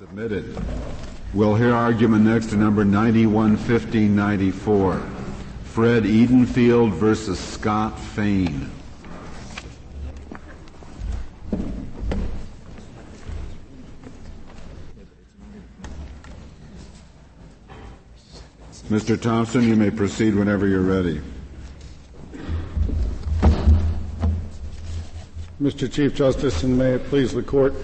Submitted. We'll hear argument next to number 911594. Fred Edenfield versus Scott Fane. Mr. Thompson, you may proceed whenever you're ready. Mr. Chief Justice, and may it please the court.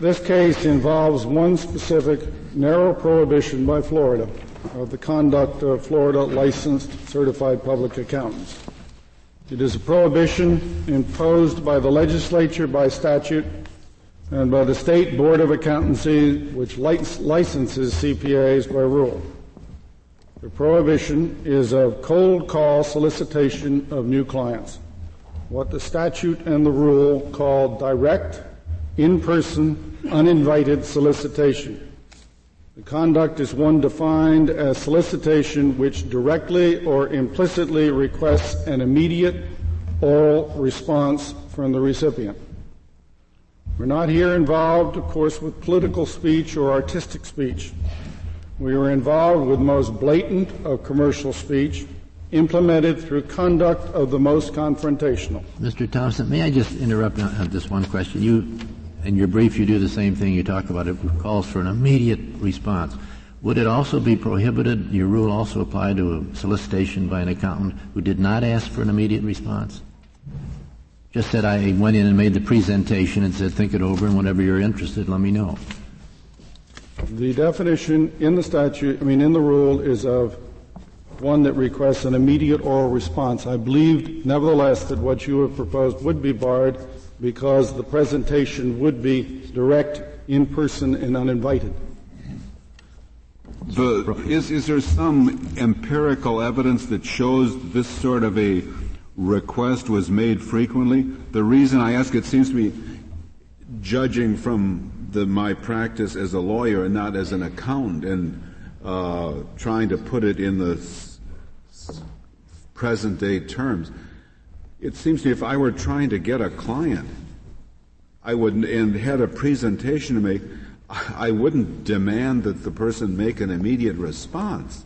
This case involves one specific narrow prohibition by Florida of the conduct of Florida licensed certified public accountants. It is a prohibition imposed by the legislature by statute and by the State Board of Accountancy, which licenses CPAs by rule. The prohibition is of cold call solicitation of new clients, what the statute and the rule call direct in-person, uninvited solicitation. The conduct is one defined as solicitation which directly or implicitly requests an immediate oral response from the recipient. We're not here involved, of course, with political speech or artistic speech. We are involved with most blatant of commercial speech, implemented through conduct of the most confrontational. Mr. Thompson, may I just interrupt on this one question? You, in your brief, you do the same thing. You talk about it calls for an immediate response. Would it also be prohibited, your rule also apply to a solicitation by an accountant who did not ask for an immediate response? Just said I went in and made the presentation and said think it over and whenever you're interested, let me know. The definition in the statute, I mean in the rule, is of one that requests an immediate oral response. I believe, nevertheless, that what you have proposed would be barred because the presentation would be direct, in person, and uninvited. The, is, is there some empirical evidence that shows this sort of a request was made frequently? The reason I ask it seems to me, judging from the, my practice as a lawyer and not as an accountant and uh, trying to put it in the present day terms. It seems to me if I were trying to get a client, I would, and had a presentation to make, I wouldn't demand that the person make an immediate response.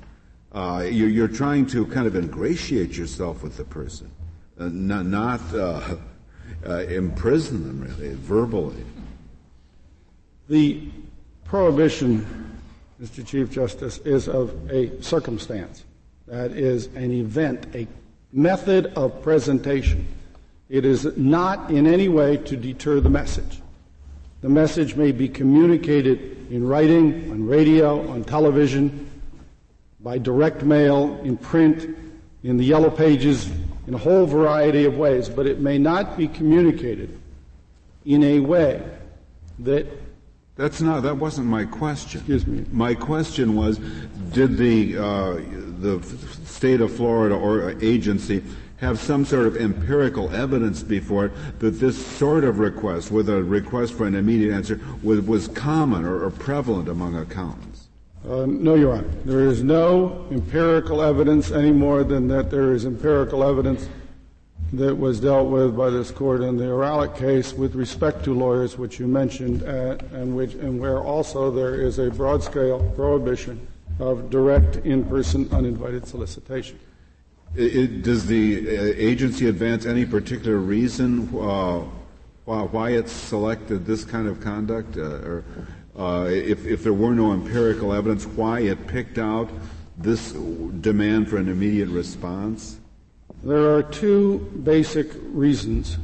Uh, you're, you're, trying to kind of ingratiate yourself with the person, uh, not, not uh, uh, imprison them really verbally. The prohibition, Mr. Chief Justice, is of a circumstance. That is an event, a method of presentation. It is not in any way to deter the message. The message may be communicated in writing, on radio, on television, by direct mail, in print, in the yellow pages, in a whole variety of ways, but it may not be communicated in a way that that's not. That wasn't my question. Excuse me. My question was, did the uh, the state of Florida or agency have some sort of empirical evidence before it that this sort of request, with a request for an immediate answer, was, was common or, or, prevalent among accountants? Uh, no, Your Honor. There is no empirical evidence any more than that there is empirical evidence that was dealt with by this court in the Ohralik case with respect to lawyers, which you mentioned, uh, and, which, and where also there is a broad scale prohibition of direct in-person uninvited solicitation. It, does the uh, agency advance any particular reason uh, why it selected this kind of conduct, uh, or uh, if, if there were no empirical evidence, why it picked out this demand for an immediate response? There are two basic reasons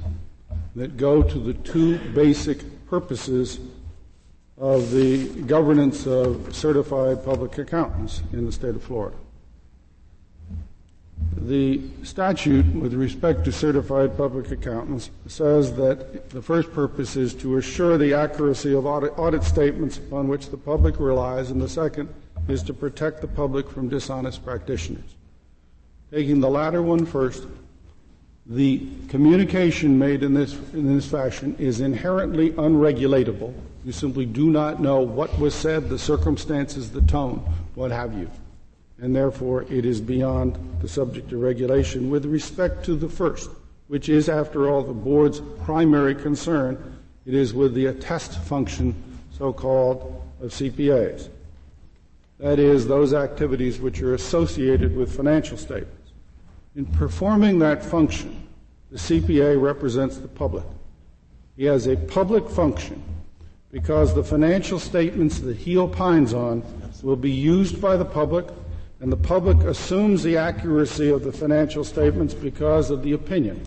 that go to the two basic purposes of the governance of certified public accountants in the state of Florida. The statute with respect to certified public accountants says that the first purpose is to assure the accuracy of audit, audit statements upon which the public relies, and the second is to protect the public from dishonest practitioners. Taking the latter one first, the communication made in this, in this fashion is inherently unregulatable. You simply do not know what was said, the circumstances, the tone, what have you. And therefore, it is beyond the subject of regulation with respect to the first, which is, after all, the board's primary concern. It is with the attest function so-called of CPAs. That is, those activities which are associated with financial statements. In performing that function, the CPA represents the public. He has a public function because the financial statements that he opines on will be used by the public, and the public assumes the accuracy of the financial statements because of the opinion,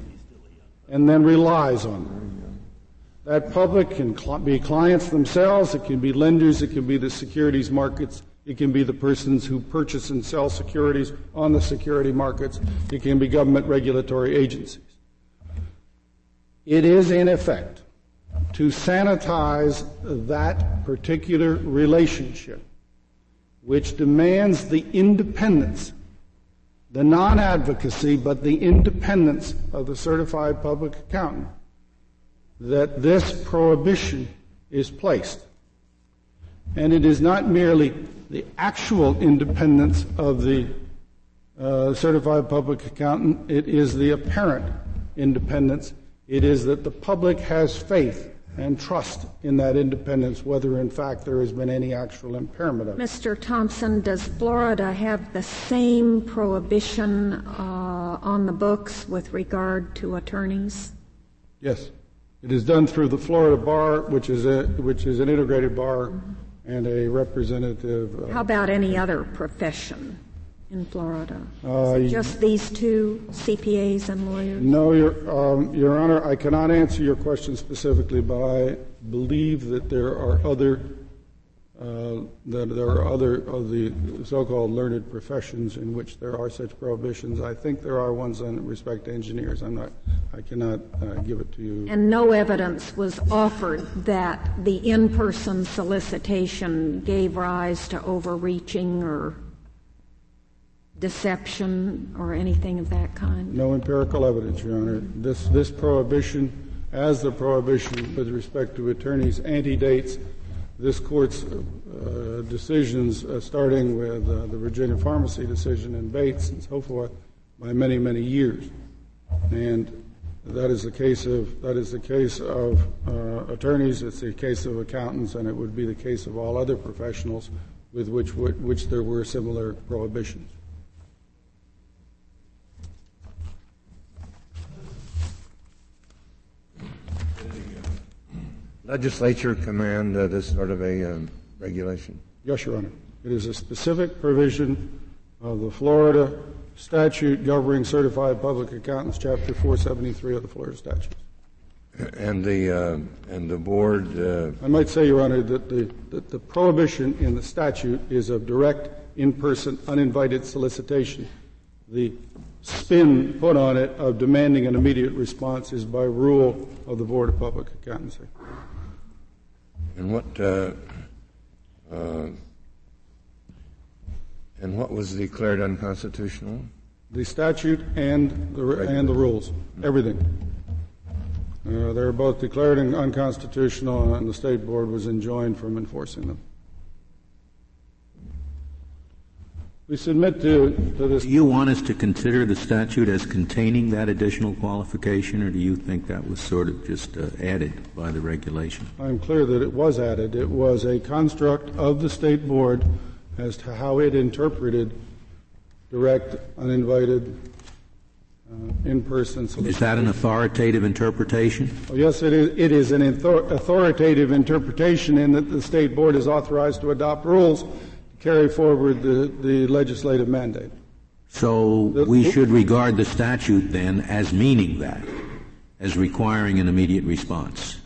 and then relies on them. That public can cl- be clients themselves, it can be lenders, it can be the securities markets, it can be the persons who purchase and sell securities on the security markets, it can be government regulatory agencies. It is, in effect, to sanitize that particular relationship, which demands the independence, the non advocacy, but the independence of the certified public accountant that this prohibition is placed. And it is not merely the actual independence of the uh, certified public accountant, it is the apparent independence. It is that the public has faith and trust in that independence, whether in fact there has been any actual impairment of it. Mr. Thompson, does Florida have the same prohibition uh, on the books with regard to attorneys? Yes. It is done through the Florida Bar, which is a, which is an integrated bar and a representative. Uh, How about any other profession in Florida? Uh, just these two CPAs and lawyers? No, Your, um, Your Honor, I cannot answer your question specifically, but I believe that there are other uh, that there are other of the so-called learned professions in which there are such prohibitions. I think there are ones in respect to engineers. I'm not, I cannot uh, give it to you. And no evidence was offered that the in-person solicitation gave rise to overreaching or deception or anything of that kind? No empirical evidence, Your Honor. This, this prohibition, as the prohibition with respect to attorneys, antedates this court's uh, decisions, uh, starting with uh, the Virginia pharmacy decision and Bates and so forth, by many, many years. And that is the case of that is the case of uh, attorneys. It's the case of accountants, and it would be the case of all other professionals with which which there were similar prohibitions. legislature command uh, this sort of a um, regulation? Yes, Your Honor. It is a specific provision of the Florida statute governing certified public accountants, Chapter 473 of the Florida statutes. And the uh, and the board. Uh, I might say, Your Honor, that the that the prohibition in the statute is of direct, in-person, uninvited solicitation. The spin put on it of demanding an immediate response is by rule of the Board of Public Accountancy. And what uh, uh, and what was declared unconstitutional? The statute and the and the rules, everything. Uh, they were both declared unconstitutional, and the state board was enjoined from enforcing them. We submit to, to this. Do you want us to consider the statute as containing that additional qualification, or do you think that was sort of just uh, added by the regulation? I'm clear that it was added. It was a construct of the state board as to how it interpreted direct, uninvited, uh, in-person solicitation. Is that an authoritative interpretation? Oh, yes, it is. It is an authoritative interpretation in that the state board is authorized to adopt rules to carry forward the, the legislative mandate. So we should regard the statute then as meaning that, as requiring an immediate response.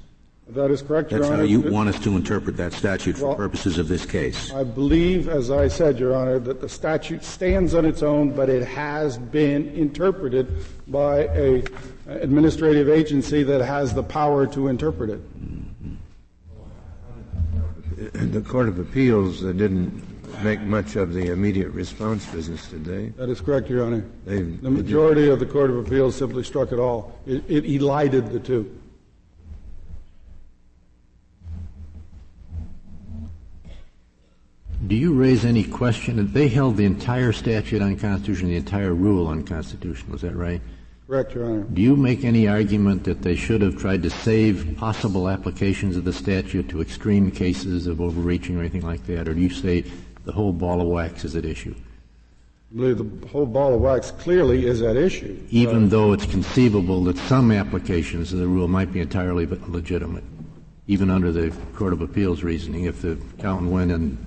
That is correct, That's Your Honor. That's how you want us to interpret that statute for well, purposes of this case. I believe, as I said, Your Honor, that the statute stands on its own, but it has been interpreted by a administrative agency that has the power to interpret it. Mm-hmm. The Court of Appeals uh, didn't make much of the immediate response business, did they? That is correct, Your Honor. They, the majority of the Court of Appeals simply struck it all. It, it elided the two. Do you raise any question that they held the entire statute unconstitutional, the entire rule unconstitutional? Is that right? Correct, Your Honor. Do you make any argument that they should have tried to save possible applications of the statute to extreme cases of overreaching or anything like that? Or do you say the whole ball of wax is at issue? I believe the whole ball of wax clearly is at issue. Even uh, though it's conceivable that some applications of the rule might be entirely legitimate, even under the Court of Appeals reasoning, if the count went and,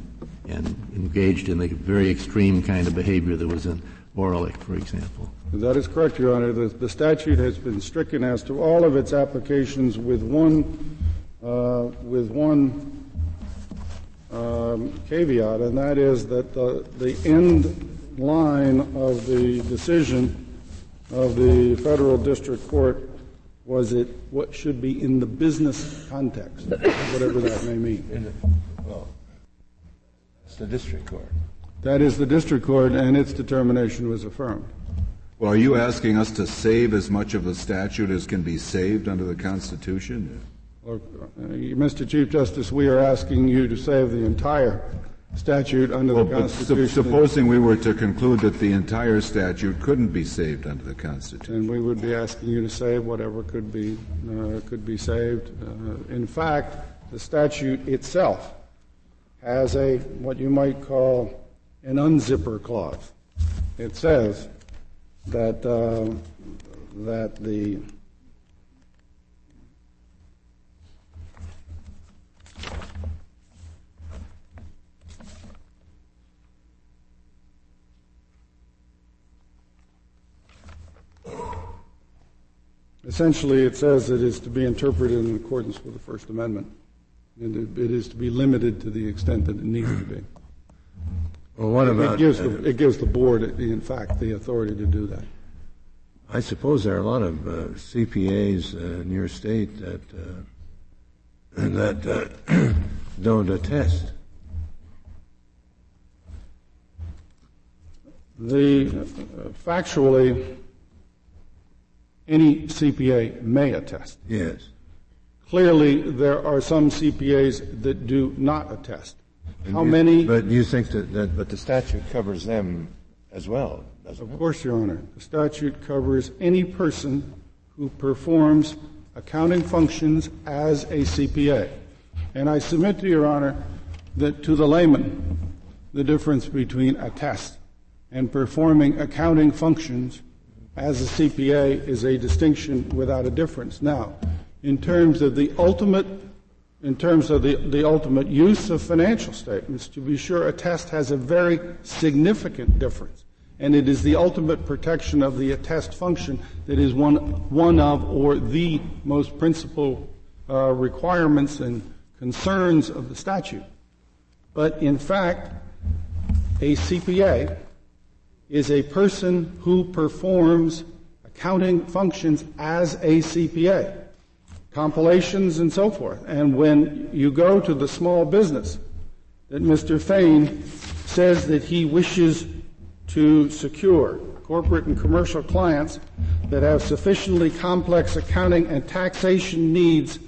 and engaged in the very extreme kind of behavior that was in Ohralik, for example. That is correct, Your Honor. The, the, statute has been stricken as to all of its applications with one, uh, with one um, caveat, and that is that the, the end line of the decision of the federal district court was it what should be in the business context, whatever that may mean. The, it's the district court. That is the district court, and its determination was affirmed. Well, are you asking us to save as much of the statute as can be saved under the Constitution? Well, uh, Mr. Chief Justice, we are asking you to save the entire statute under well, the Constitution. Su- supposing we were to conclude that the entire statute couldn't be saved under the Constitution, and we would be asking you to save whatever could be uh, could be saved. Uh, in fact, the statute itself has a what you might call an unzipper clause. It says that uh, that the Essentially, it says it is to be interpreted in accordance with the First Amendment, and it is to be limited to the extent that it needs to be. Well, what about it gives, the, it gives the board, in fact, the authority to do that. I suppose there are a lot of uh, CPAs uh, in your state that uh, that uh, don't attest. The uh, factually any CPA may attest. Yes. Clearly, there are some CPAs that do not attest. And How you, many? But you think that, that, but the statute covers them as well, Of course, Your Honor. The statute covers any person who performs accounting functions as a CPA. And I submit to Your Honor that to the layman, the difference between attest and performing accounting functions as a CPA is a distinction without a difference. Now, in terms of the ultimate in terms of the, the ultimate use of financial statements, to be sure, a test has a very significant difference. And it is the ultimate protection of the attest function that is one, one of or the most principal uh, requirements and concerns of the statute. But in fact, a CPA is a person who performs accounting functions as a CPA, compilations and so forth. And when you go to the small business that Mr. Fane says that he wishes to secure corporate and commercial clients that have sufficiently complex accounting and taxation needs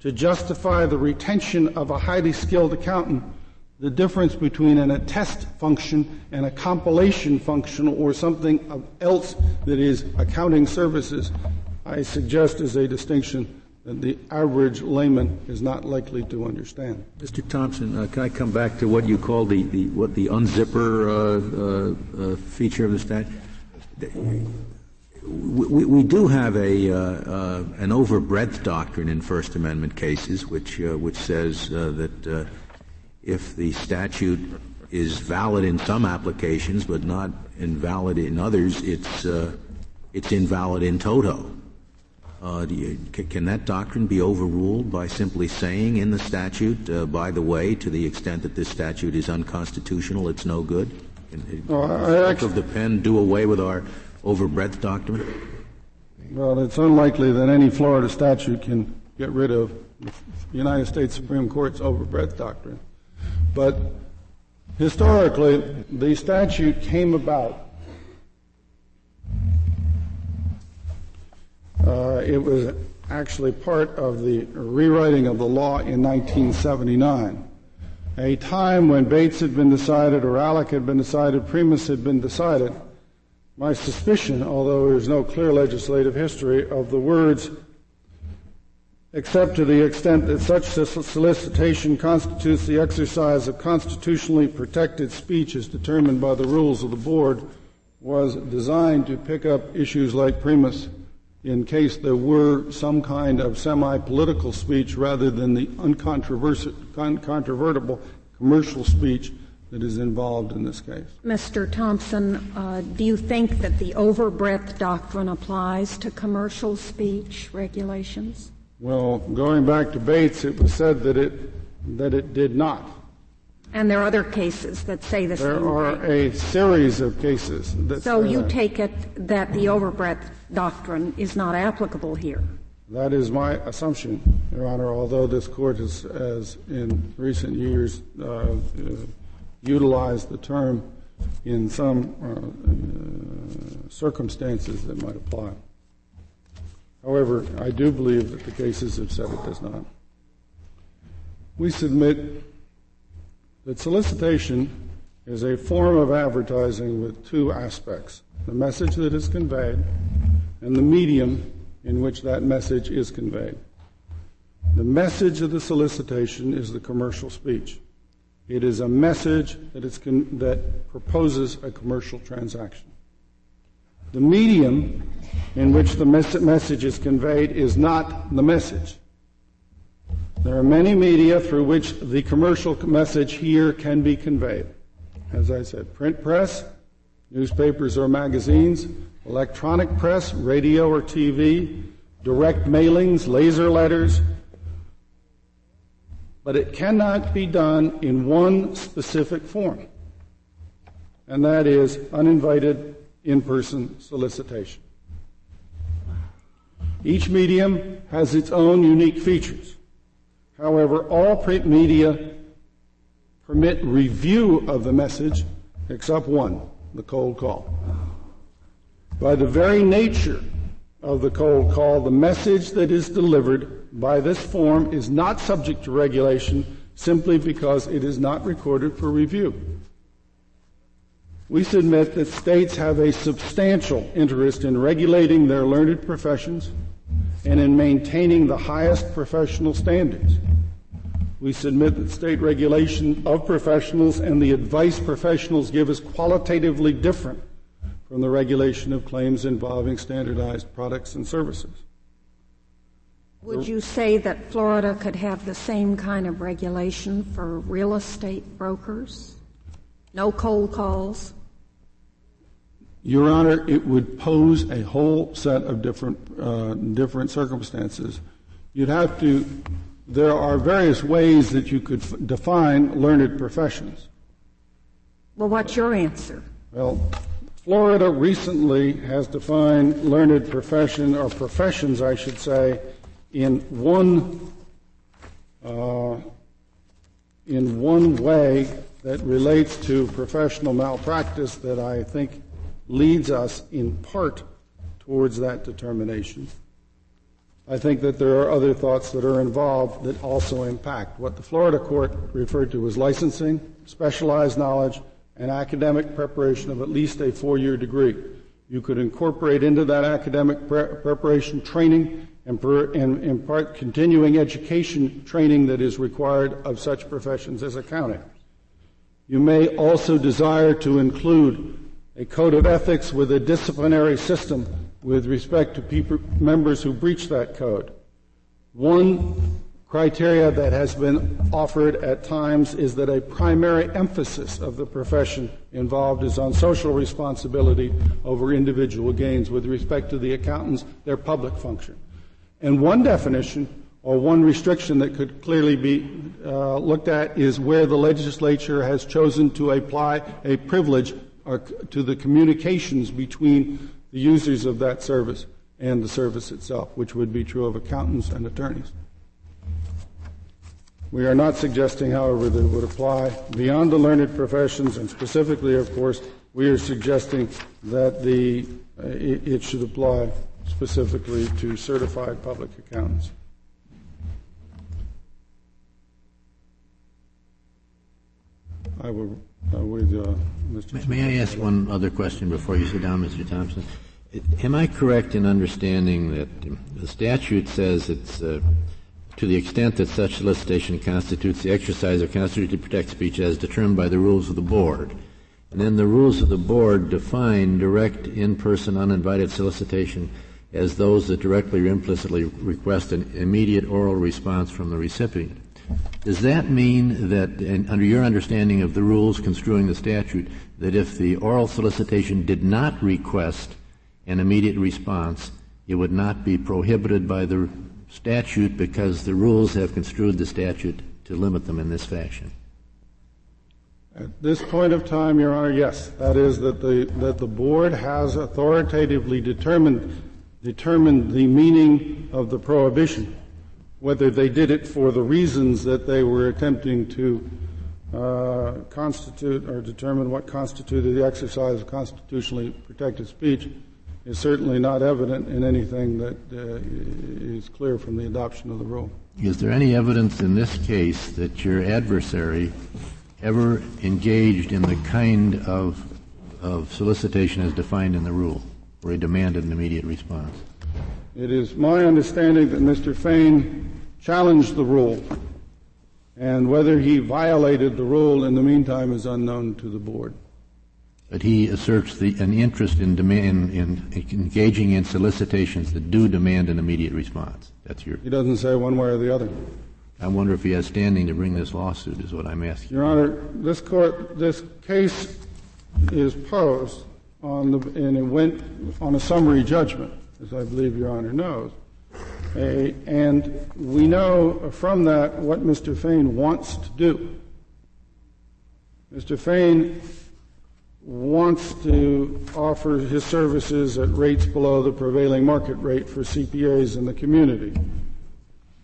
to justify the retention of a highly skilled accountant the difference between an attest function and a compilation function or something else that is accounting services, I suggest is a distinction that the average layman is not likely to understand. Mr. Thompson, uh, can I come back to what you call the, the what the unzipper uh, uh, uh feature of the statute? We, we, do have a uh, uh, an overbreadth doctrine in First Amendment cases, which which says that if the statute is valid in some applications but not invalid in others, it's uh, it's invalid in toto. Uh, you, can that doctrine be overruled by simply saying in the statute, uh, by the way, to the extent that this statute is unconstitutional, it's no good? Can well, of the pen do away with our overbreadth doctrine? Well, it's unlikely that any Florida statute can get rid of the United States Supreme Court's overbreadth doctrine. But historically, the statute came about. Uh, it was actually part of the rewriting of the law in 1979, a time when Bates had been decided Ohralik had been decided, Primus had been decided, my suspicion, although there is no clear legislative history, of the words except to the extent that such solicitation constitutes the exercise of constitutionally protected speech as determined by the rules of the board, was designed to pick up issues like Primus in case there were some kind of semi-political speech rather than the uncontrovertible commercial speech that is involved in this case. Mr. Thompson, uh, do you think that the overbreadth doctrine applies to commercial speech regulations? Well, going back to Bates, it was said that it that it did not. And there are other cases that say the there same. There are thing. a series of cases that. So you that. take it that the overbreadth doctrine is not applicable here. That is my assumption, Your Honor. Although this court has, has in recent years uh, uh, utilized the term in some uh, uh circumstances that might apply. However, I do believe that the cases have said it does not. We submit that solicitation is a form of advertising with two aspects the message that is conveyed and the medium in which that message is conveyed. The message of the solicitation is the commercial speech. It is a message that, con- that proposes a commercial transaction. The medium in which the mes- message is conveyed is not the message. There are many media through which the commercial message here can be conveyed. As I said, print press, newspapers or magazines, electronic press, radio or TV, direct mailings, laser letters. But it cannot be done in one specific form, and that is uninvited in-person solicitation. Each medium has its own unique features. However, all print media permit review of the message except one, the cold call. By the very nature of the cold call, the message that is delivered by this form is not subject to regulation simply because it is not recorded for review we submit that states have a substantial interest in regulating their learned professions and in maintaining the highest professional standards. We submit that state regulation of professionals and the advice professionals give is qualitatively different from the regulation of claims involving standardized products and services. Would you say that Florida could have the same kind of regulation for real estate brokers? No cold calls? Your Honor, it would pose a whole set of different, uh, different circumstances. You'd have to, there are various ways that you could f- define learned professions. Well, what's your answer? Well, Florida recently has defined learned profession, or professions, I should say, in one, uh, in one way that relates to professional malpractice that I think leads us in part towards that determination. I think that there are other thoughts that are involved that also impact. What the Florida court referred to as licensing, specialized knowledge, and academic preparation of at least a four-year degree. You could incorporate into that academic pre- preparation training and, per, and impart continuing education training that is required of such professions as accounting. You may also desire to include a code of ethics with a disciplinary system with respect to people, members who breach that code. One criteria that has been offered at times is that a primary emphasis of the profession involved is on social responsibility over individual gains with respect to the accountants, their public function. And one definition or one restriction that could clearly be uh, looked at is where the legislature has chosen to apply a privilege are to the communications between the users of that service and the service itself, which would be true of accountants and attorneys. We are not suggesting, however, that it would apply beyond the learned professions, and specifically, of course, we are suggesting that the, uh, it, it should apply specifically to certified public accountants. I uh, with uh, Mr. May, may I ask one other question before you sit down, Mr. Thompson? Am I correct in understanding that the statute says it's uh, to the extent that such solicitation constitutes the exercise of constitutionally protected speech as determined by the rules of the board? And then the rules of the board define direct, in-person, uninvited solicitation as those that directly or implicitly request an immediate oral response from the recipient. Does that mean that, under your understanding of the rules construing the statute, that if the oral solicitation did not request an immediate response, it would not be prohibited by the statute because the rules have construed the statute to limit them in this fashion? At this point of time, Your Honor, yes. That is that the, that the board has authoritatively determined, determined the meaning of the prohibition. Whether they did it for the reasons that they were attempting to uh, constitute or determine what constituted the exercise of constitutionally protected speech is certainly not evident in anything that uh, is clear from the adoption of the rule. Is there any evidence in this case that your adversary ever engaged in the kind of, of solicitation as defined in the rule, where he demanded an immediate response? It is my understanding that Mr. Fane challenged the rule, and whether he violated the rule in the meantime is unknown to the board. But he asserts the, an interest in, demand, in, in engaging in solicitations that do demand an immediate response. That's your. He doesn't say one way or the other. I wonder if he has standing to bring this lawsuit, is what I'm asking. Your Honor, this court, this case is posed on the, and it went on a summary judgment, as I believe Your Honor knows. And we know from that what Mr. Fane wants to do. Mr. Fane wants to offer his services at rates below the prevailing market rate for CPAs in the community.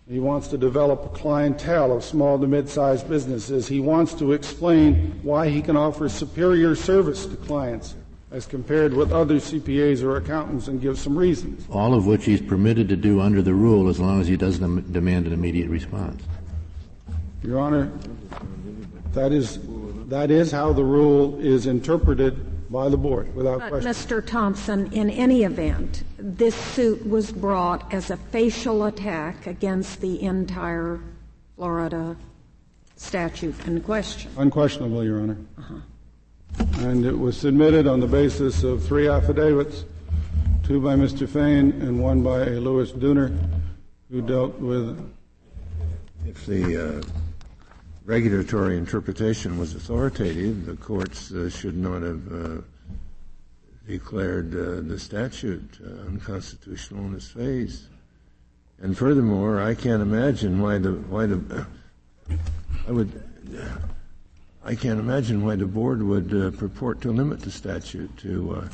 He wants to develop a clientele of small to mid-sized businesses. He wants to explain why he can offer superior service to clients as compared with other CPAs or accountants and give some reasons. All of which he's permitted to do under the rule as long as he doesn't demand an immediate response. Your Honor, that is, that is how the rule is interpreted by the board without but question. Mr. Thompson, in any event, this suit was brought as a facial attack against the entire Florida statute in question. Unquestionably, Your Honor. Uh-huh. And it was submitted on the basis of three affidavits, two by Mr. Fane and one by a Louis Dooner, who dealt with. If the uh, regulatory interpretation was authoritative, the courts uh, should not have uh, declared uh, the statute uh, unconstitutional in its face. And furthermore, I can't imagine why the why the I would I can't imagine why the board would uh, purport to limit the statute to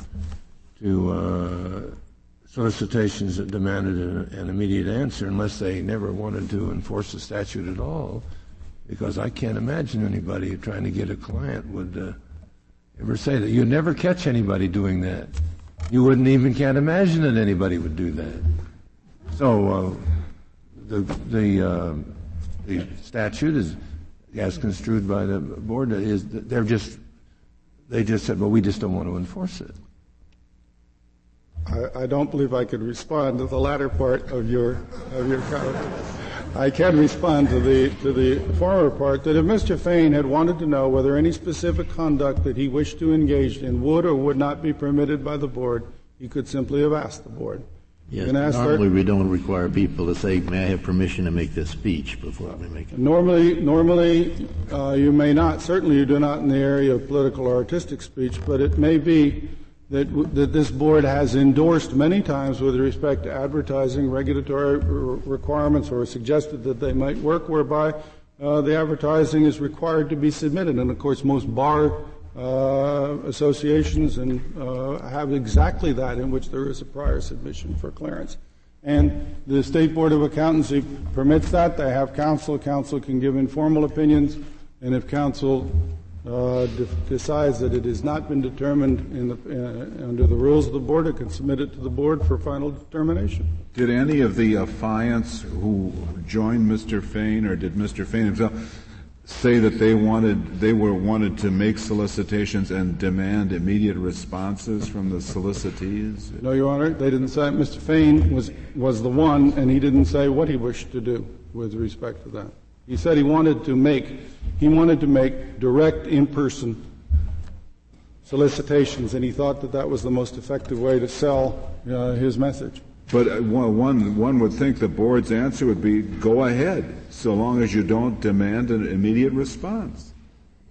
to solicitations that demanded an, an immediate answer unless they never wanted to enforce the statute at all because I can't imagine anybody trying to get a client would uh, ever say that. You'd never catch anybody doing that. You wouldn't even can't imagine that anybody would do that. So uh, the the uh, the statute is as construed by the board is they're just they just said, well, we just don't want to enforce it. I, I don't believe I could respond to the latter part of your of your comment. I can respond to the to the former part that if Mr. Fane had wanted to know whether any specific conduct that he wished to engage in would or would not be permitted by the board, he could simply have asked the board. Yes, normally we don't require people to say, "May I have permission to make this speech?" before we make it. Normally, normally uh, you may not. Certainly, you do not in the area of political or artistic speech, but it may be that, that this board has endorsed many times with respect to advertising regulatory requirements or suggested that they might work whereby uh, the advertising is required to be submitted. And of course, most bar uh, associations and uh, have exactly that in which there is a prior submission for clearance. And the State Board of Accountancy permits that. They have counsel. Counsel can give informal opinions. And if counsel uh, de- decides that it has not been determined the, uh, under the rules of the board, it can submit it to the board for final determination. Did any of the affiants who joined Mr. Fane, or did Mr. Fane himself say that they wanted they were wanted to make solicitations and demand immediate responses from the solicitees? No, Your Honor, they didn't say. Mr. Fane was was the one, and he didn't say what he wished to do with respect to that. He said he wanted to make he wanted to make direct in-person solicitations, and he thought that that was the most effective way to sell uh, his message. But uh, one, one would think the board's answer would be go ahead, so long as you don't demand an immediate response.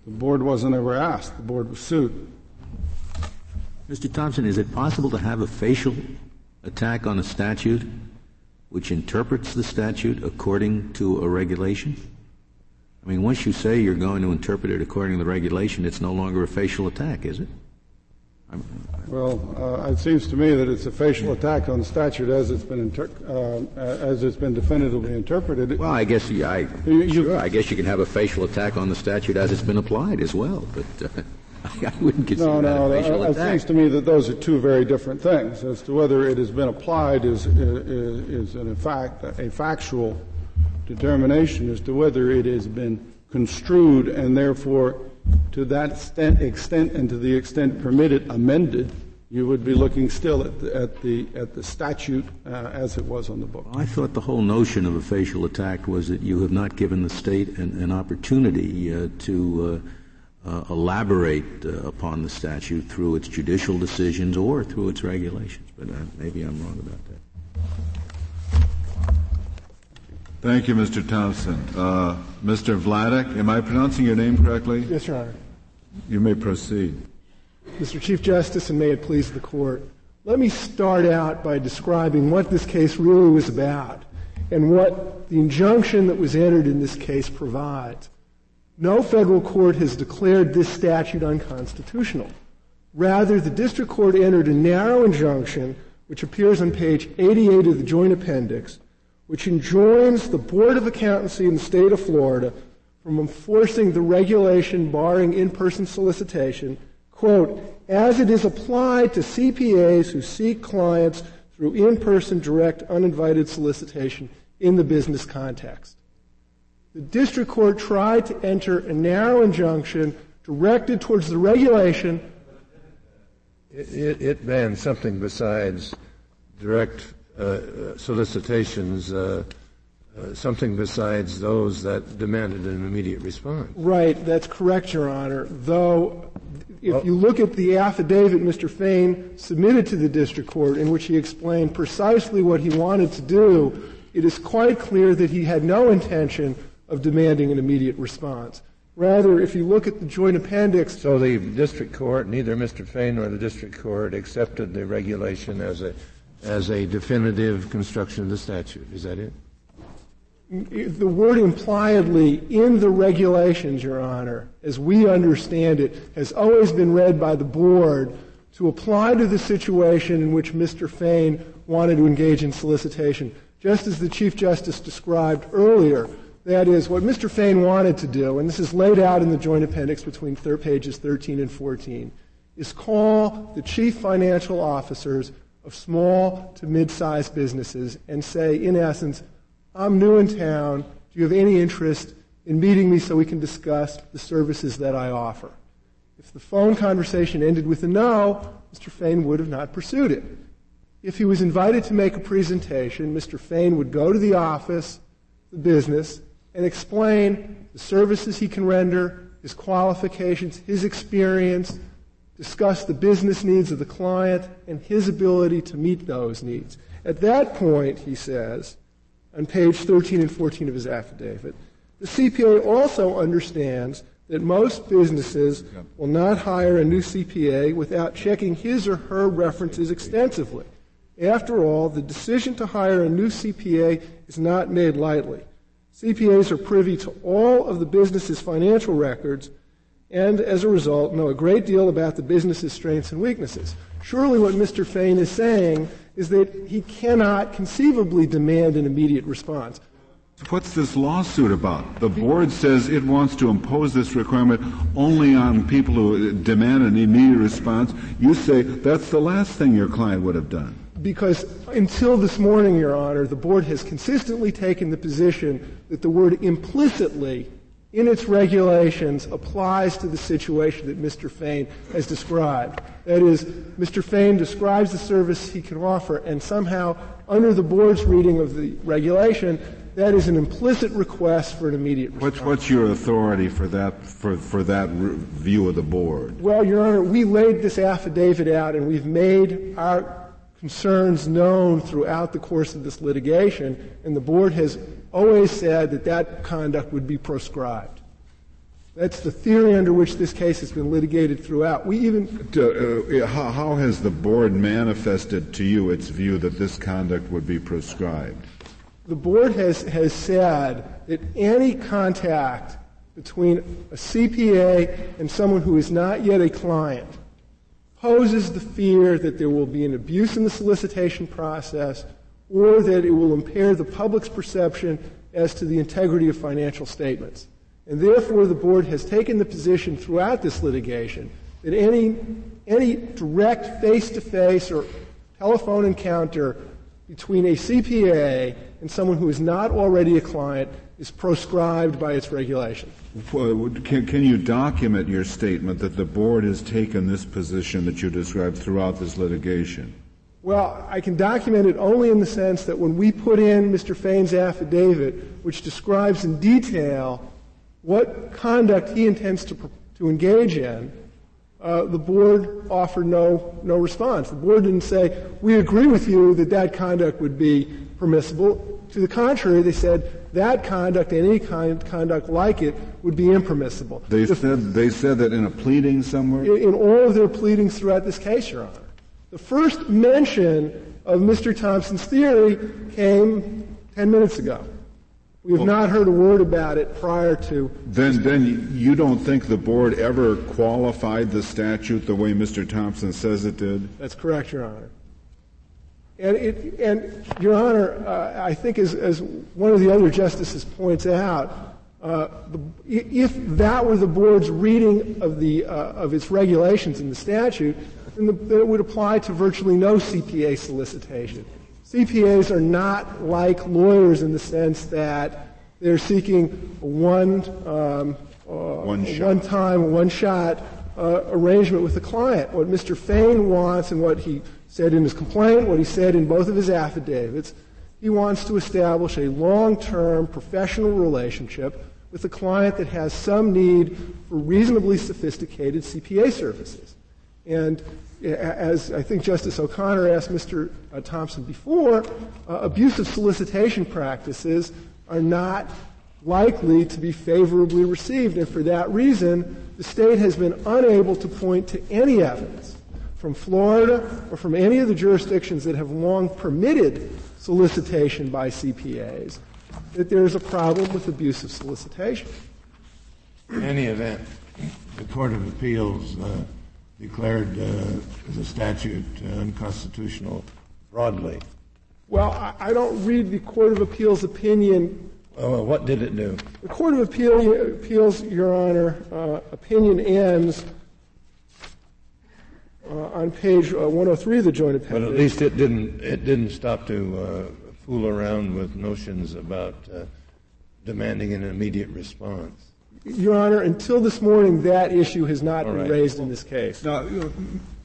The board wasn't ever asked. The board was sued. Mr. Thompson, is it possible to have a facial attack on a statute which interprets the statute according to a regulation? I mean, once you say you're going to interpret it according to the regulation, it's no longer a facial attack, is it? Well, uh, it seems to me that it's a facial attack on the statute as it's been inter- uh, as it's been definitively interpreted. Well, I guess you, I, you, sure, I guess you can have a facial attack on the statute as it's been applied as well, but. Uh, I wouldn't consider no, no, that a facial it seems to me that those are two very different things. As to whether it has been applied is, is, is in fact a factual determination as to whether it has been construed and therefore to that extent, extent and to the extent permitted amended, you would be looking still at the, at the, at the statute uh, as it was on the book. I thought the whole notion of a facial attack was that you have not given the state an, an opportunity uh, to uh, uh elaborate uh, upon the statute through its judicial decisions or through its regulations. But uh, maybe I'm wrong about that. Thank you, Mr. Thompson. Uh, Mr. Vladeck, am I pronouncing your name correctly? Yes, Your Honor. You may proceed. Mr. Chief Justice, and may it please the Court, let me start out by describing what this case really was about and what the injunction that was entered in this case provides. No federal court has declared this statute unconstitutional. Rather, the district court entered a narrow injunction, which appears on page 88 of the joint appendix, which enjoins the Board of Accountancy in the state of Florida from enforcing the regulation barring in-person solicitation, quote, as it is applied to CPAs who seek clients through in-person direct uninvited solicitation in the business context. The district court tried to enter a narrow injunction directed towards the regulation. It, it, it bans something besides direct solicitations, uh, uh, something besides those that demanded an immediate response. Right, that's correct, Your Honor. Though, if you look at the affidavit Mr. Fane submitted to the district court in which he explained precisely what he wanted to do, it is quite clear that he had no intention of demanding an immediate response. Rather, if you look at the joint appendix. So the district court, neither Mr. Fane nor the district court accepted the regulation as a as a definitive construction of the statute. Is that it? The word impliedly in the regulations, Your Honor, as we understand it, has always been read by the board to apply to the situation in which Mr. Fane wanted to engage in solicitation, just as the Chief Justice described earlier. That is, what Mr. Fane wanted to do, and this is laid out in the joint appendix between pages 13 and 14, is call the chief financial officers of small to mid-sized businesses and say, in essence, I'm new in town. Do you have any interest in meeting me so we can discuss the services that I offer? If the phone conversation ended with a no, Mr. Fane would have not pursued it. If he was invited to make a presentation, Mr. Fane would go to the office, the business, and explain the services he can render, his qualifications, his experience, discuss the business needs of the client and his ability to meet those needs. At that point, he says, on page 13 and 14 of his affidavit, the CPA also understands that most businesses will not hire a new CPA without checking his or her references extensively. After all, the decision to hire a new CPA is not made lightly. CPAs are privy to all of the business's financial records and as a result know a great deal about the business's strengths and weaknesses. Surely what Mr. Fane is saying is that he cannot conceivably demand an immediate response. What's this lawsuit about? The board says it wants to impose this requirement only on people who demand an immediate response. You say that's the last thing your client would have done. Because until this morning, Your Honor, the board has consistently taken the position that the word implicitly in its regulations applies to the situation that Mr. Fane has described. That is, Mr. Fane describes the service he can offer, and somehow, under the board's reading of the regulation, that is an implicit request for an immediate response. What's, what's your authority for that, for, for that view of the board? Well, Your Honor, we laid this affidavit out and we've made our concerns known throughout the course of this litigation, and the board has always said that that conduct would be proscribed. That's the theory under which this case has been litigated throughout. We even. Uh, how, how has the board manifested to you its view that this conduct would be proscribed? The board has, has said that any contact between a CPA and someone who is not yet a client poses the fear that there will be an abuse in the solicitation process or that it will impair the public's perception as to the integrity of financial statements. And therefore, the board has taken the position throughout this litigation that any, any direct face-to-face or telephone encounter between a CPA and someone who is not already a client is proscribed by its regulation. Can, can, you document your statement that the board has taken this position that you described throughout this litigation? Well, I can document it only in the sense that when we put in Mr. Fane's affidavit, which describes in detail what conduct he intends to, to engage in, uh, the board offered no, no response. The board didn't say, we agree with you that that conduct would be permissible. To the contrary, they said that conduct, and any kind of conduct like it, would be impermissible. They the, said they said that in a pleading somewhere. In, in all of their pleadings throughout this case, Your Honor. The first mention of Mr. Thompson's theory came ten minutes ago. We have well, not heard a word about it prior to. Then, then you don't think the board ever qualified the statute the way Mr. Thompson says it did? That's correct, Your Honor. And, it, and Your Honor, uh, I think as, as, one of the other justices points out, uh, the, if that were the board's reading of, the, uh, of its regulations in the statute, then, it would apply to virtually no CPA solicitation. CPAs are not like lawyers in the sense that they're seeking one, um, uh, one, one time, one shot uh, arrangement with the client. What Mr. Fane wants and what he said in his complaint, what he said in both of his affidavits, he wants to establish a long-term professional relationship with a client that has some need for reasonably sophisticated CPA services. And as I think Justice O'Connor asked Mr. Uh, Thompson before, uh, abusive solicitation practices are not likely to be favorably received. And for that reason, the state has been unable to point to any evidence from Florida or from any of the jurisdictions that have long permitted solicitation by CPAs that there is a problem with abusive solicitation. In any event, the Court of Appeals uh, declared uh, the statute uh, unconstitutional broadly. Well, I, don't read the Court of Appeals opinion. well, what did it do? The Court of Appeal, Appeals, Your Honor, uh, opinion ends uh, on page uh, 103 of the joint appendix. But at least it didn't it didn't stop to uh, fool around with notions about demanding an immediate response. Your Honor, until this morning, that issue has not All been right. raised in this case. Now,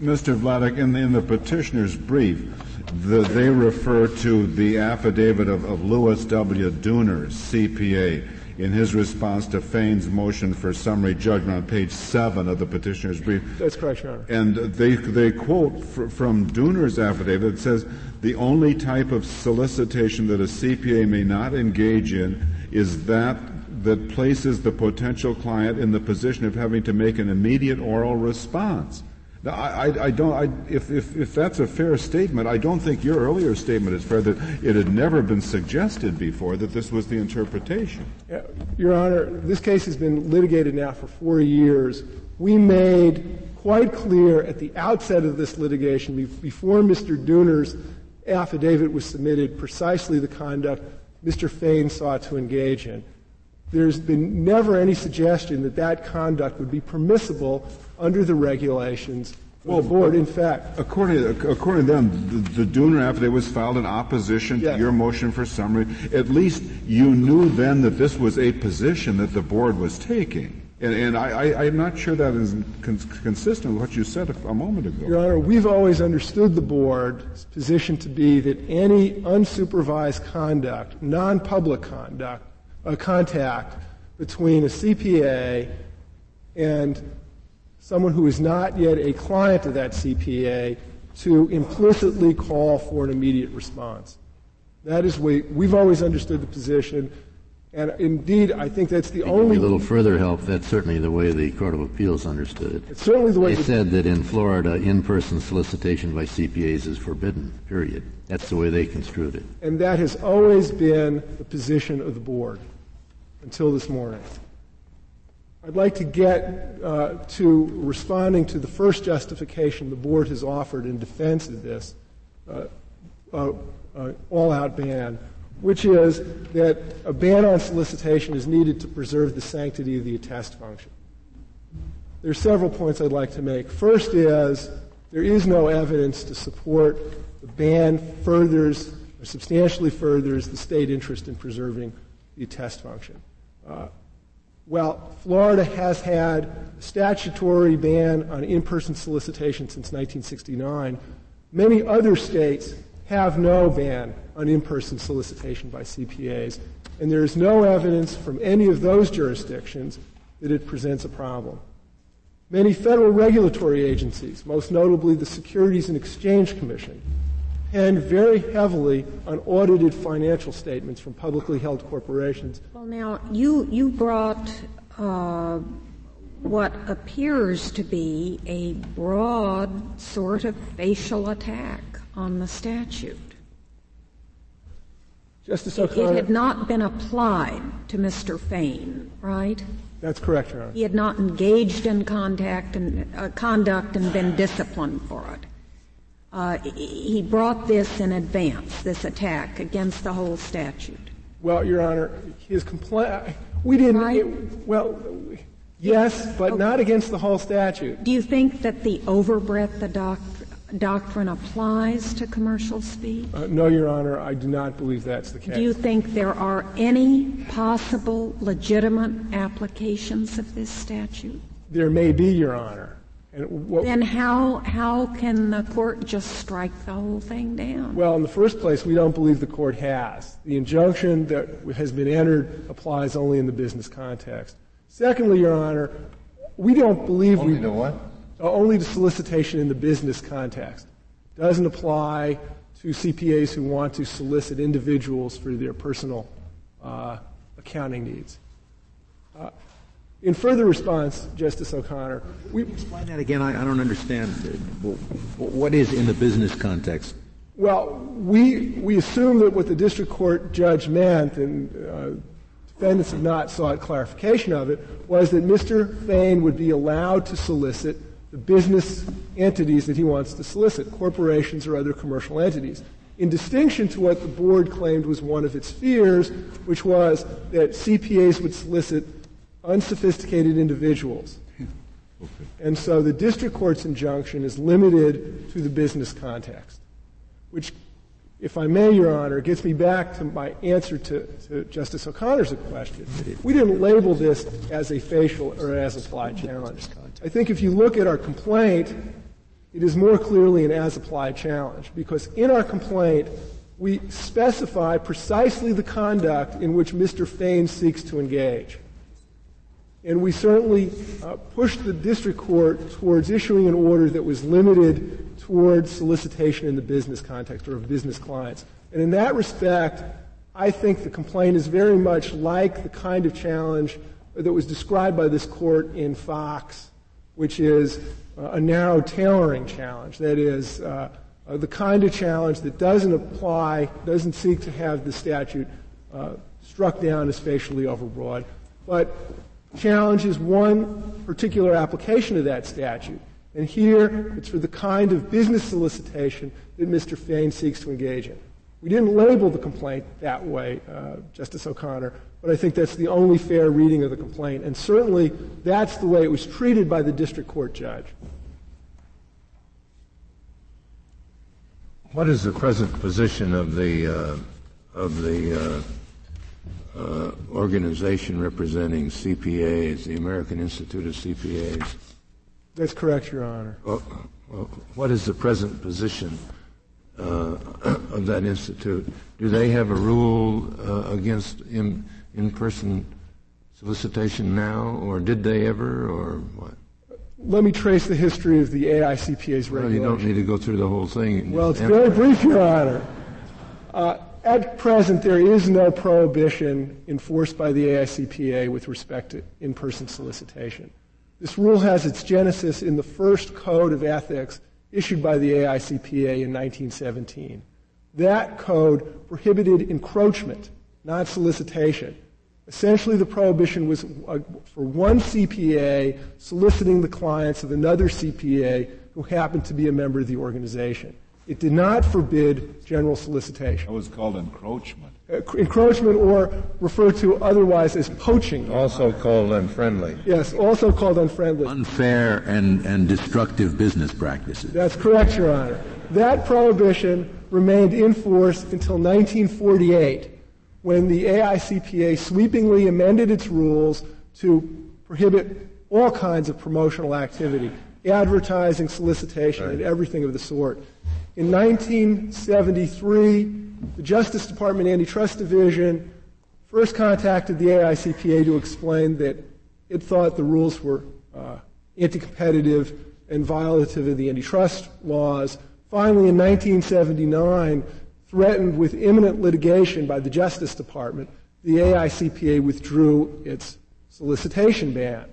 Mr. Vladeck, in the, in the petitioner's brief, the, they refer to the affidavit of, of Louis W. Dooners, CPA, in his response to Fane's motion for summary judgment on page seven of the petitioner's brief. That's correct, Your Honor. And they, they quote fr- from Dooner's affidavit. that says, the only type of solicitation that a CPA may not engage in is that that places the potential client in the position of having to make an immediate oral response. Now, I, I, don't. I, if, if, if that's a fair statement, I don't think your earlier statement is fair. That it had never been suggested before that this was the interpretation. Your Honor, this case has been litigated now for four years. We made quite clear at the outset of this litigation, before Mr. Dooner's affidavit was submitted, precisely the conduct Mr. Fane sought to engage in. There's been never any suggestion that that conduct would be permissible under the regulations Well, the board, in fact, according according to them, the, the Dooner affidavit was filed in opposition Yes. to your motion for summary. At least you knew then that this was a position that the board was taking, and, and I, I, I'm not sure that is con- consistent with what you said a, a moment ago. Your Honor, we've always understood the board's position to be that any unsupervised conduct, non-public conduct, uh, contact between a CPA and someone who is not yet a client of that CPA to implicitly call for an immediate response. That is we we've always understood the position, and indeed I think that's the only a little further help. That's certainly the way the Court of Appeals understood it. it's certainly the way They the said that in Florida, in-person solicitation by CPAs is forbidden, period. That's the way they construed it. And that has always been the position of the board until this morning. I'd like to get uh, to responding to the first justification the board has offered in defense of this uh, uh, uh, all-out ban, which is that a ban on solicitation is needed to preserve the sanctity of the attest function. There are several points I'd like to make. First is there is no evidence to support the ban furthers or substantially furthers the state interest in preserving the attest function. Uh, well, Florida has had a statutory ban on in-person solicitation since 1969. Many other states have no ban on in-person solicitation by CPAs, and there is no evidence from any of those jurisdictions that it presents a problem. Many federal regulatory agencies, most notably the Securities and Exchange Commission, depend very heavily on audited financial statements from publicly held corporations. Well, now, you, you brought uh, what appears to be a broad sort of facial attack on the statute. Justice It O'Connor, had not been applied to Mr. Fane, right? that's correct, Your Honor. He had not engaged in contact and uh, conduct and been disciplined for it. Uh, he brought this in advance, this attack against the whole statute. Well, Your Honor, his complaint, we didn't, Right. it- well, yes, but not against the whole statute. Do you think that the overbreadth the doc- doctrine applies to commercial speech? Uh, no, Your Honor, I do not believe that's the case. Do you think there are any possible legitimate applications of this statute? There may be, Your Honor. And what, Then how, how can the court just strike the whole thing down? well, in the first place, we don't believe the court has. The injunction that has been entered applies only in the business context. Secondly, Your Honor, we don't believe we. Only to what? Uh, only to solicitation in the business context. Doesn't apply to CPAs who want to solicit individuals for their personal uh, accounting needs. Uh, in further response, Justice O'Connor, we, Explain that again. I, I don't understand. What is in the business context? well, we, we assume that what the district court judge meant, and uh, defendants have not sought clarification of it, was that Mr. Fane would be allowed to solicit the business entities that he wants to solicit, corporations or other commercial entities. In distinction to what the board claimed was one of its fears, which was that CPAs would solicit unsophisticated individuals. And so the district court's injunction is limited to the business context, which, if I may, Your Honor, gets me back to my answer to, to Justice O'Connor's question. We didn't label this as a facial or as applied challenge. I think if you look at our complaint, it is more clearly an as applied challenge because in our complaint, we specify precisely the conduct in which Mr. Fane seeks to engage. And we certainly uh, pushed the district court towards issuing an order that was limited towards solicitation in the business context or of business clients. And in that respect, I think the complaint is very much like the kind of challenge that was described by this court in Fox, which is uh, a narrow tailoring challenge. That is, uh, uh, the kind of challenge that doesn't apply, doesn't seek to have the statute uh, struck down as facially overbroad, but challenges one particular application of that statute. And here, it's for the kind of business solicitation that Mr. Fane seeks to engage in. We didn't label the complaint that way, uh, Justice O'Connor, but I think that's the only fair reading of the complaint. And certainly, that's the way it was treated by the district court judge. what is the present position of the uh, of the uh, uh, organization representing CPAs, the American Institute of CPAs? That's correct, Your Honor. Well, well, what is the present position uh, of that institute? Do they have a rule uh, against in, in-person solicitation now, or did they ever, or what? Let me trace the history of the AICPA's regulation. Well, you don't need to go through the whole thing. Well, it's very brief, Your Honor. Uh, at present, there is no prohibition enforced by the AICPA with respect to in-person solicitation. This rule has its genesis in the first code of ethics issued by the AICPA in 1917. That code prohibited encroachment, not solicitation. Essentially, the prohibition was uh, for one CPA soliciting the clients of another CPA who happened to be a member of the organization. It did not forbid general solicitation. That was called encroachment. Uh, encroachment, or referred to otherwise as poaching. Also called unfriendly. Yes, also called unfriendly. Unfair and, and destructive business practices. That's correct, Your Honor. That prohibition remained in force until 1948, when the AICPA sweepingly amended its rules to prohibit all kinds of promotional activity, advertising, solicitation, and everything of the sort. In 1973, the Justice Department Antitrust Division first contacted the AICPA to explain that it thought the rules were uh, anti-competitive and violative of the antitrust laws. Finally, in 1979, threatened with imminent litigation by the Justice Department, the AICPA withdrew its solicitation ban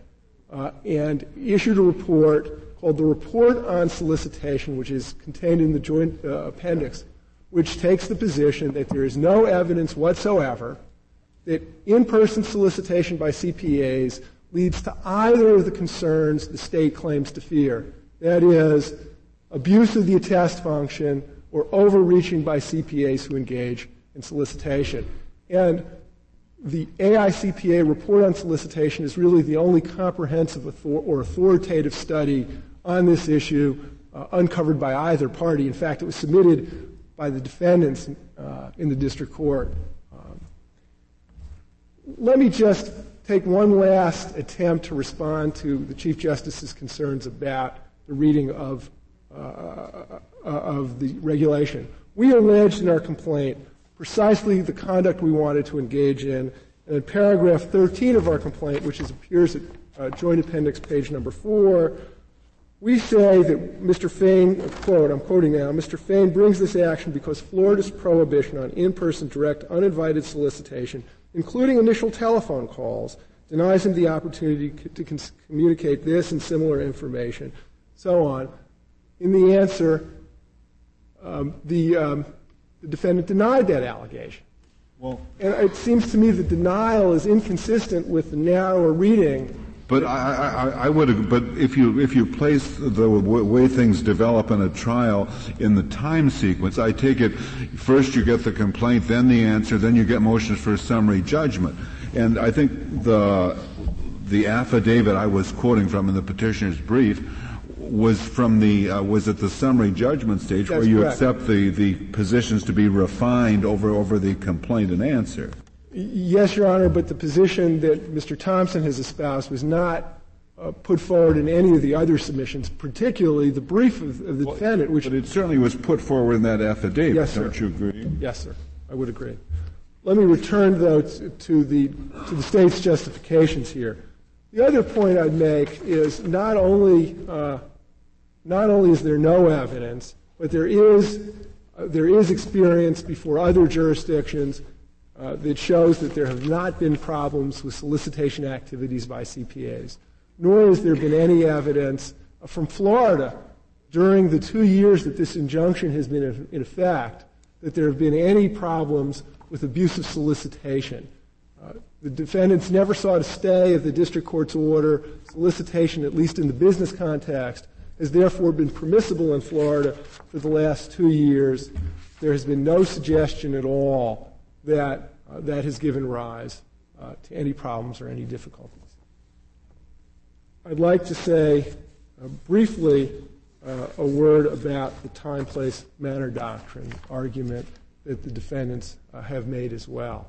uh, and issued a report called the Report on Solicitation, which is contained in the joint uh, appendix, which takes the position that there is no evidence whatsoever that in-person solicitation by CPAs leads to either of the concerns the state claims to fear. That is, abuse of the attest function or overreaching by CPAs who engage in solicitation. And the AICPA report on solicitation is really the only comprehensive or authoritative study on this issue uh, uncovered by either party. In fact, it was submitted by the defendants uh, in the district court. Um, let me just take one last attempt to respond to the Chief Justice's concerns about the reading of, uh, uh, of the regulation. We alleged in our complaint precisely the conduct we wanted to engage in. And in paragraph 13 of our complaint, which is, appears at uh, Joint Appendix page number 4, we say that Mr. Fane, quote, I'm quoting now, Mr. Fane brings this action because Florida's prohibition on in-person direct uninvited solicitation, including initial telephone calls, denies him the opportunity to communicate this and similar information, so on. In the answer, um, the, um, the defendant denied that allegation. Well, And it seems to me the denial is inconsistent with the narrower reading but I, I, I would, but if you if you place the w- way things develop in a trial in the time sequence, I take it first you get the complaint, then the answer, then you get motions for summary judgment, and I think the the affidavit I was quoting from in the petitioner's brief was from the uh, was at the summary judgment stage That's where you correct. accept the the positions to be refined over over the complaint and answer. Yes, Your Honor, but the position that Mr. Thompson has espoused was not uh, put forward in any of the other submissions, particularly the brief of, of the defendant, which But it certainly was put forward in that affidavit. Yes, sir. Don't you agree? Yes, sir. I would agree. Let me return, though, to, to the to the state's justifications here. The other point I'd make is not only uh, not only is there no evidence, but there is uh, there is experience before other jurisdictions uh, that shows that there have not been problems with solicitation activities by CPAs. Nor has there been any evidence uh, from Florida during the two years that this injunction has been in- effect that there have been any problems with abusive solicitation. Uh, the defendants never sought a stay of the district court's order. Solicitation, at least in the business context, has therefore been permissible in Florida for the last two years. There has been no suggestion at all that uh, that has given rise uh, to any problems or any difficulties. I'd like to say uh, briefly uh, a word about the time, place, manner doctrine argument that the defendants uh, have made as well.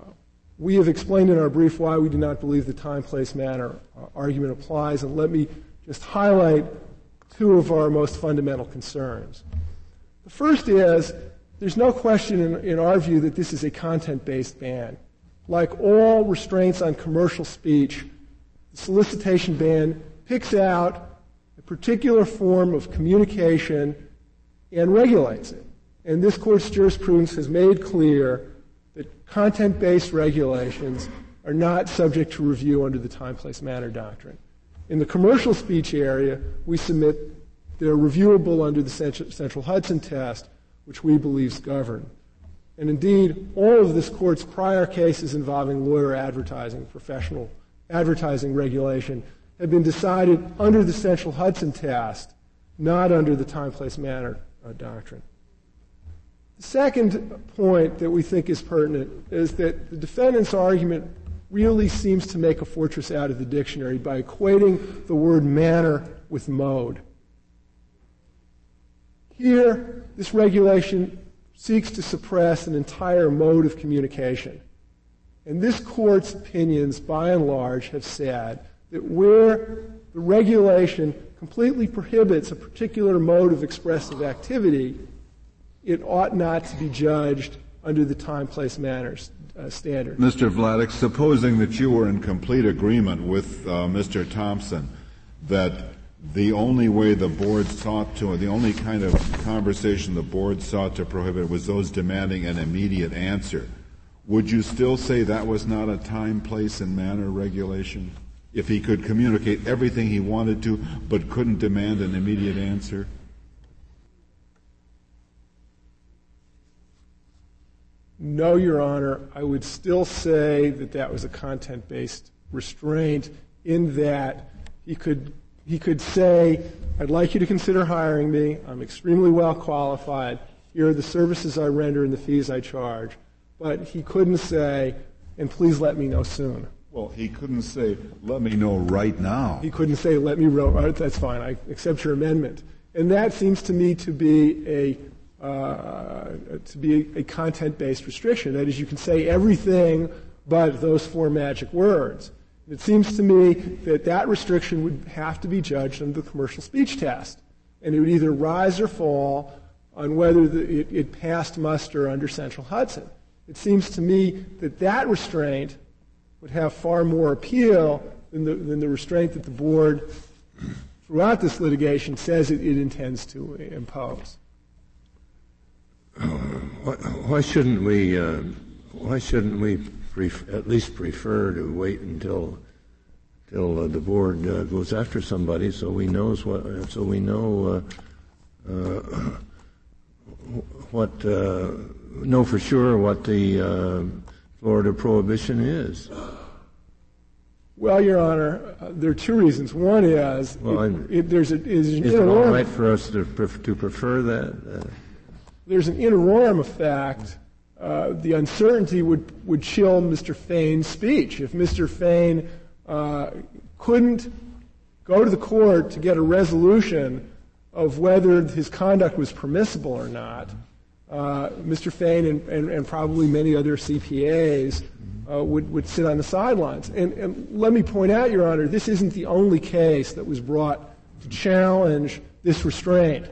Uh, we have explained in our brief why we do not believe the time, place, manner uh, argument applies, and let me just highlight two of our most fundamental concerns. The first is there's no question in, in our view that this is a content based ban. Like all restraints on commercial speech, the solicitation ban picks out a particular form of communication and regulates it. And this court's jurisprudence has made clear that content based regulations are not subject to review under the time, place, manner doctrine. In the commercial speech area, we submit they're reviewable under the Central Hudson test, which we believe govern. And indeed, all of this court's prior cases involving lawyer advertising, professional advertising regulation, have been decided under the Central Hudson test, not under the time, place, manner uh, doctrine. The second point that we think is pertinent is that the defendant's argument really seems to make a fortress out of the dictionary by equating the word manner with mode. Here, this regulation seeks to suppress an entire mode of communication. And this court's opinions, by and large, have said that where the regulation completely prohibits a particular mode of expressive activity, it ought not to be judged under the time, place, manners uh, standard. Mr. Vladeck, supposing that you were in complete agreement with uh, Mr. Thompson that the only way the board sought to, the only kind of conversation the board sought to prohibit was those demanding an immediate answer. Would you still say that was not a time, place, and manner regulation? If he could communicate everything he wanted to, but couldn't demand an immediate answer? No, Your Honor. I would still say that that was a content based restraint in that he could he could say, I'd like you to consider hiring me. I'm extremely well qualified. Here are the services I render and the fees I charge. But he couldn't say, and please let me know soon. Well, he couldn't say, let me know right now. He couldn't say, let me know, right, that's fine, I accept your amendment. And that seems to me to be a uh, to be a content-based restriction. That is, you can say everything but those four magic words. It seems to me that that restriction would have to be judged under the commercial speech test. And it would either rise or fall on whether the, it, it passed muster under Central Hudson. It seems to me that that restraint would have far more appeal than the, than the restraint that the board, throughout this litigation, says it, it intends to impose. Why shouldn't we? Uh, why shouldn't we pref- at least prefer to wait until till uh, the board uh, goes after somebody, so we knows what so we know uh, uh, what uh, know for sure what the Florida prohibition is. Well, Your Honor, there are two reasons. One is well, it, it, there's a, is, is it all right for us to, pref- to prefer that? there's an interim effect uh, the uncertainty would, would chill Mr. Fane's speech. If Mr. Fane uh, couldn't go to the court to get a resolution of whether his conduct was permissible or not, uh, Mr. Fane and, and, and, probably many other CPAs uh, would, would sit on the sidelines. And, and let me point out, Your Honor, this isn't the only case that was brought to challenge this restraint.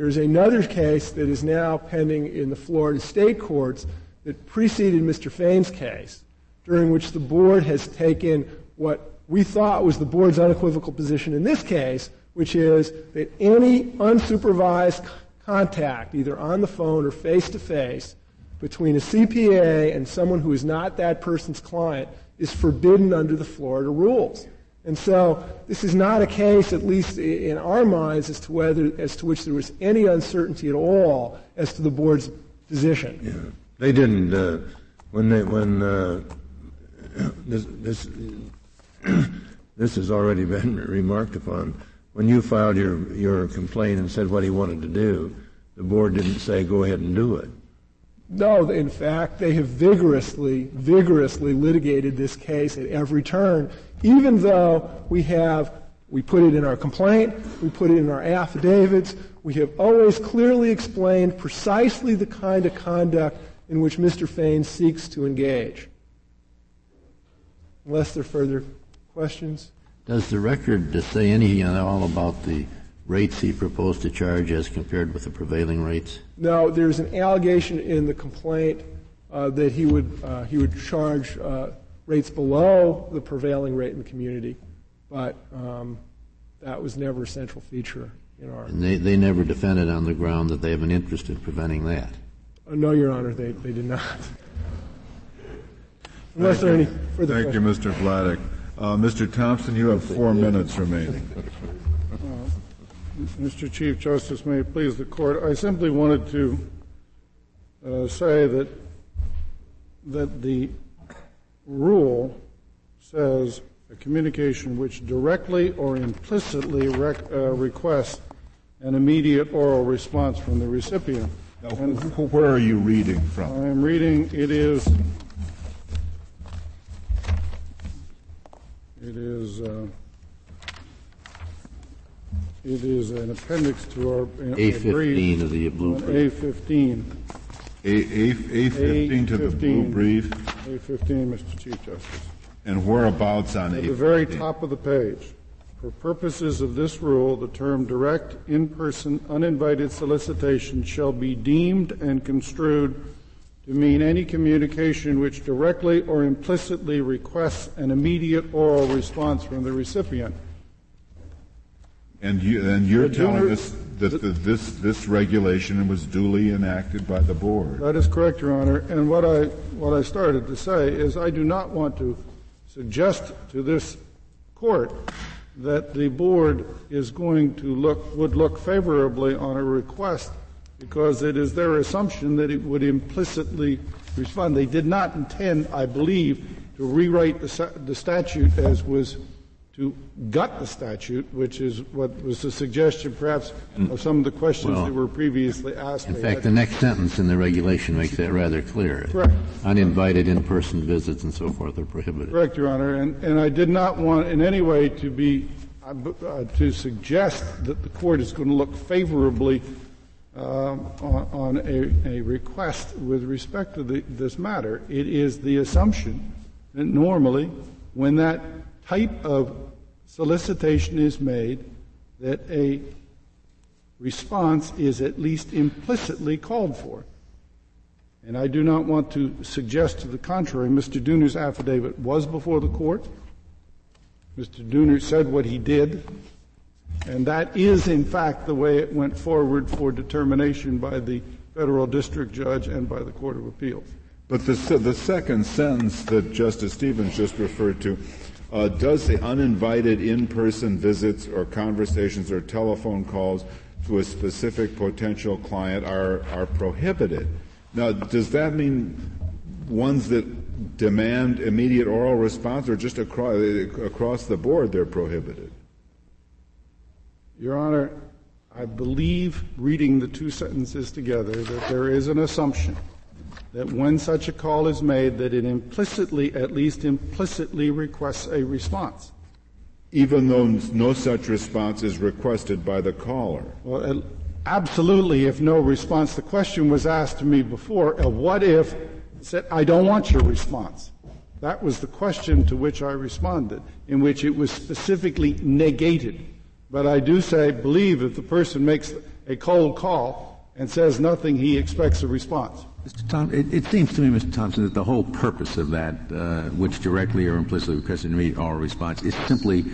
There's another case that is now pending in the Florida state courts that preceded Mr. Fane's case, during which the board has taken what we thought was the board's unequivocal position in this case, which is that any unsupervised contact, either on the phone or face to face, between a CPA and someone who is not that person's client is forbidden under the Florida rules. And so this is not a case, at least in our minds, as to whether, as to which there was any uncertainty at all as to the board's position. Yeah. They didn't, uh, when they, when, uh, this, this, this has already been remarked upon. When you filed your, your complaint and said what he wanted to do, the board didn't say go ahead and do it. No, in fact, they have vigorously, vigorously litigated this case at every turn, even though we have We put it in our complaint. We put it in our affidavits. We have always clearly explained precisely the kind of conduct in which Mr. Fane seeks to engage. Unless there are further questions? Does the record say anything at all about the rates he proposed to charge as compared with the prevailing rates? No, there's an allegation in the complaint uh, that he would uh, he would charge uh, rates below the prevailing rate in the community, but um, that was never a central feature in our. And they, they never defended on the ground that they have an interest in preventing that. Uh, no, Your Honor, they, they did not. Unless Thank there are any further Thank questions. you, Mr. Vladeck. Uh, Mr. Thompson, you have four minutes remaining. Uh, Mr. Chief Justice, may it please the court, I simply wanted to uh, say that that the rule says a communication which directly or implicitly rec- uh, requests an immediate oral response from the recipient. Now, wh- where are you reading from? I'm reading, it is, it is, uh, it is an appendix to our, uh, A15 of the blue A15. A, A, A15 to the blue brief. A15, Mr. Chief Justice. And whereabouts on At A15? the very top of the page. For purposes of this rule, the term direct, in-person, uninvited solicitation shall be deemed and construed to mean any communication which directly or implicitly requests an immediate oral response from the recipient. And you, and you're telling us that the, this, this regulation was duly enacted by the board? That is correct, Your Honor. And what I, what I started to say is I do not want to suggest to this court that the board is going to look, would look favorably on a request because it is their assumption that it would implicitly respond. They did not intend, I believe, to rewrite the, the statute as was to gut the statute, which is what was the suggestion perhaps of some of the questions well, that were previously asked. In fact, the next sentence in the regulation makes that rather clear. Correct. Uninvited in-person visits and so forth are prohibited. Correct, Your Honor. And, and I did not want in any way to be, uh, uh, to suggest that the court is going to look favorably uh, on, on a, a, request with respect to the, this matter. It is the assumption that normally when that type of solicitation is made that a response is at least implicitly called for. And I do not want to suggest to the contrary. Mr. Dooner's affidavit was before the court. Mr. Dooner said what he did. And that is, in fact, the way it went forward for determination by the federal district judge and by the Court of Appeals. But the, the second sentence that Justice Stevens just referred to uh, does the uninvited in-person visits or conversations or telephone calls to a specific potential client are, are prohibited. Now, does that mean ones that demand immediate oral response or just across, across the board they're prohibited? Your Honor, I believe reading the two sentences together that there is an assumption that when such a call is made, that it implicitly, at least implicitly, requests a response. Even though no such response is requested by the caller. Well, absolutely, if no response. The question was asked to me before, uh, what if said, I don't want your response? That was the question to which I responded, in which it was specifically negated. But I do say, believe if the person makes a cold call and says nothing, he expects a response. Mr. Thompson, it, it, seems to me, Mr. Thompson, that the whole purpose of that, uh, which directly or implicitly requests an immediate oral response, is simply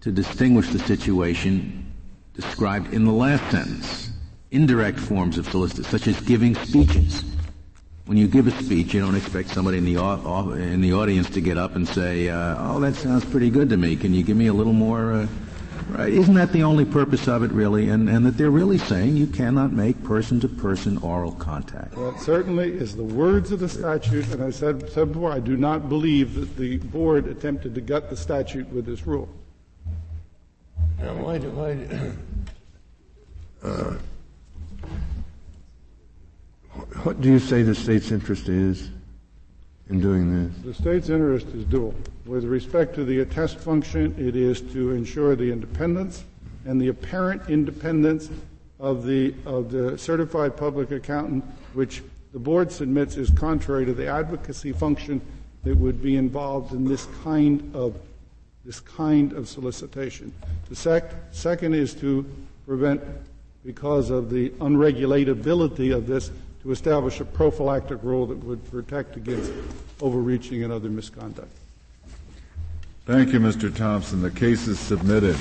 to distinguish the situation described in the last sentence. Indirect forms of solicitation, such as giving speeches. When you give a speech, you don't expect somebody in the, in the audience to get up and say, uh, "Oh, that sounds pretty good to me. Can you give me a little more?" Uh, Right? Isn't that the only purpose of it, really? And, and that they're really saying you cannot make person to person oral contact. Well, it certainly is the words of the statute, and I said, said before, I do not believe that the board attempted to gut the statute with this rule. Now, why do, why do, uh, what do you say the state's interest is in doing this? The state's interest is dual. With respect to the attest function, it is to ensure the independence and the apparent independence of the, of the certified public accountant, which the board submits is contrary to the advocacy function that would be involved in this kind of this kind of solicitation. The sec- second is to prevent, because of the unregulatability of this, to establish a prophylactic rule that would protect against overreaching and other misconduct. Thank you, Mr. Thompson. The case is submitted.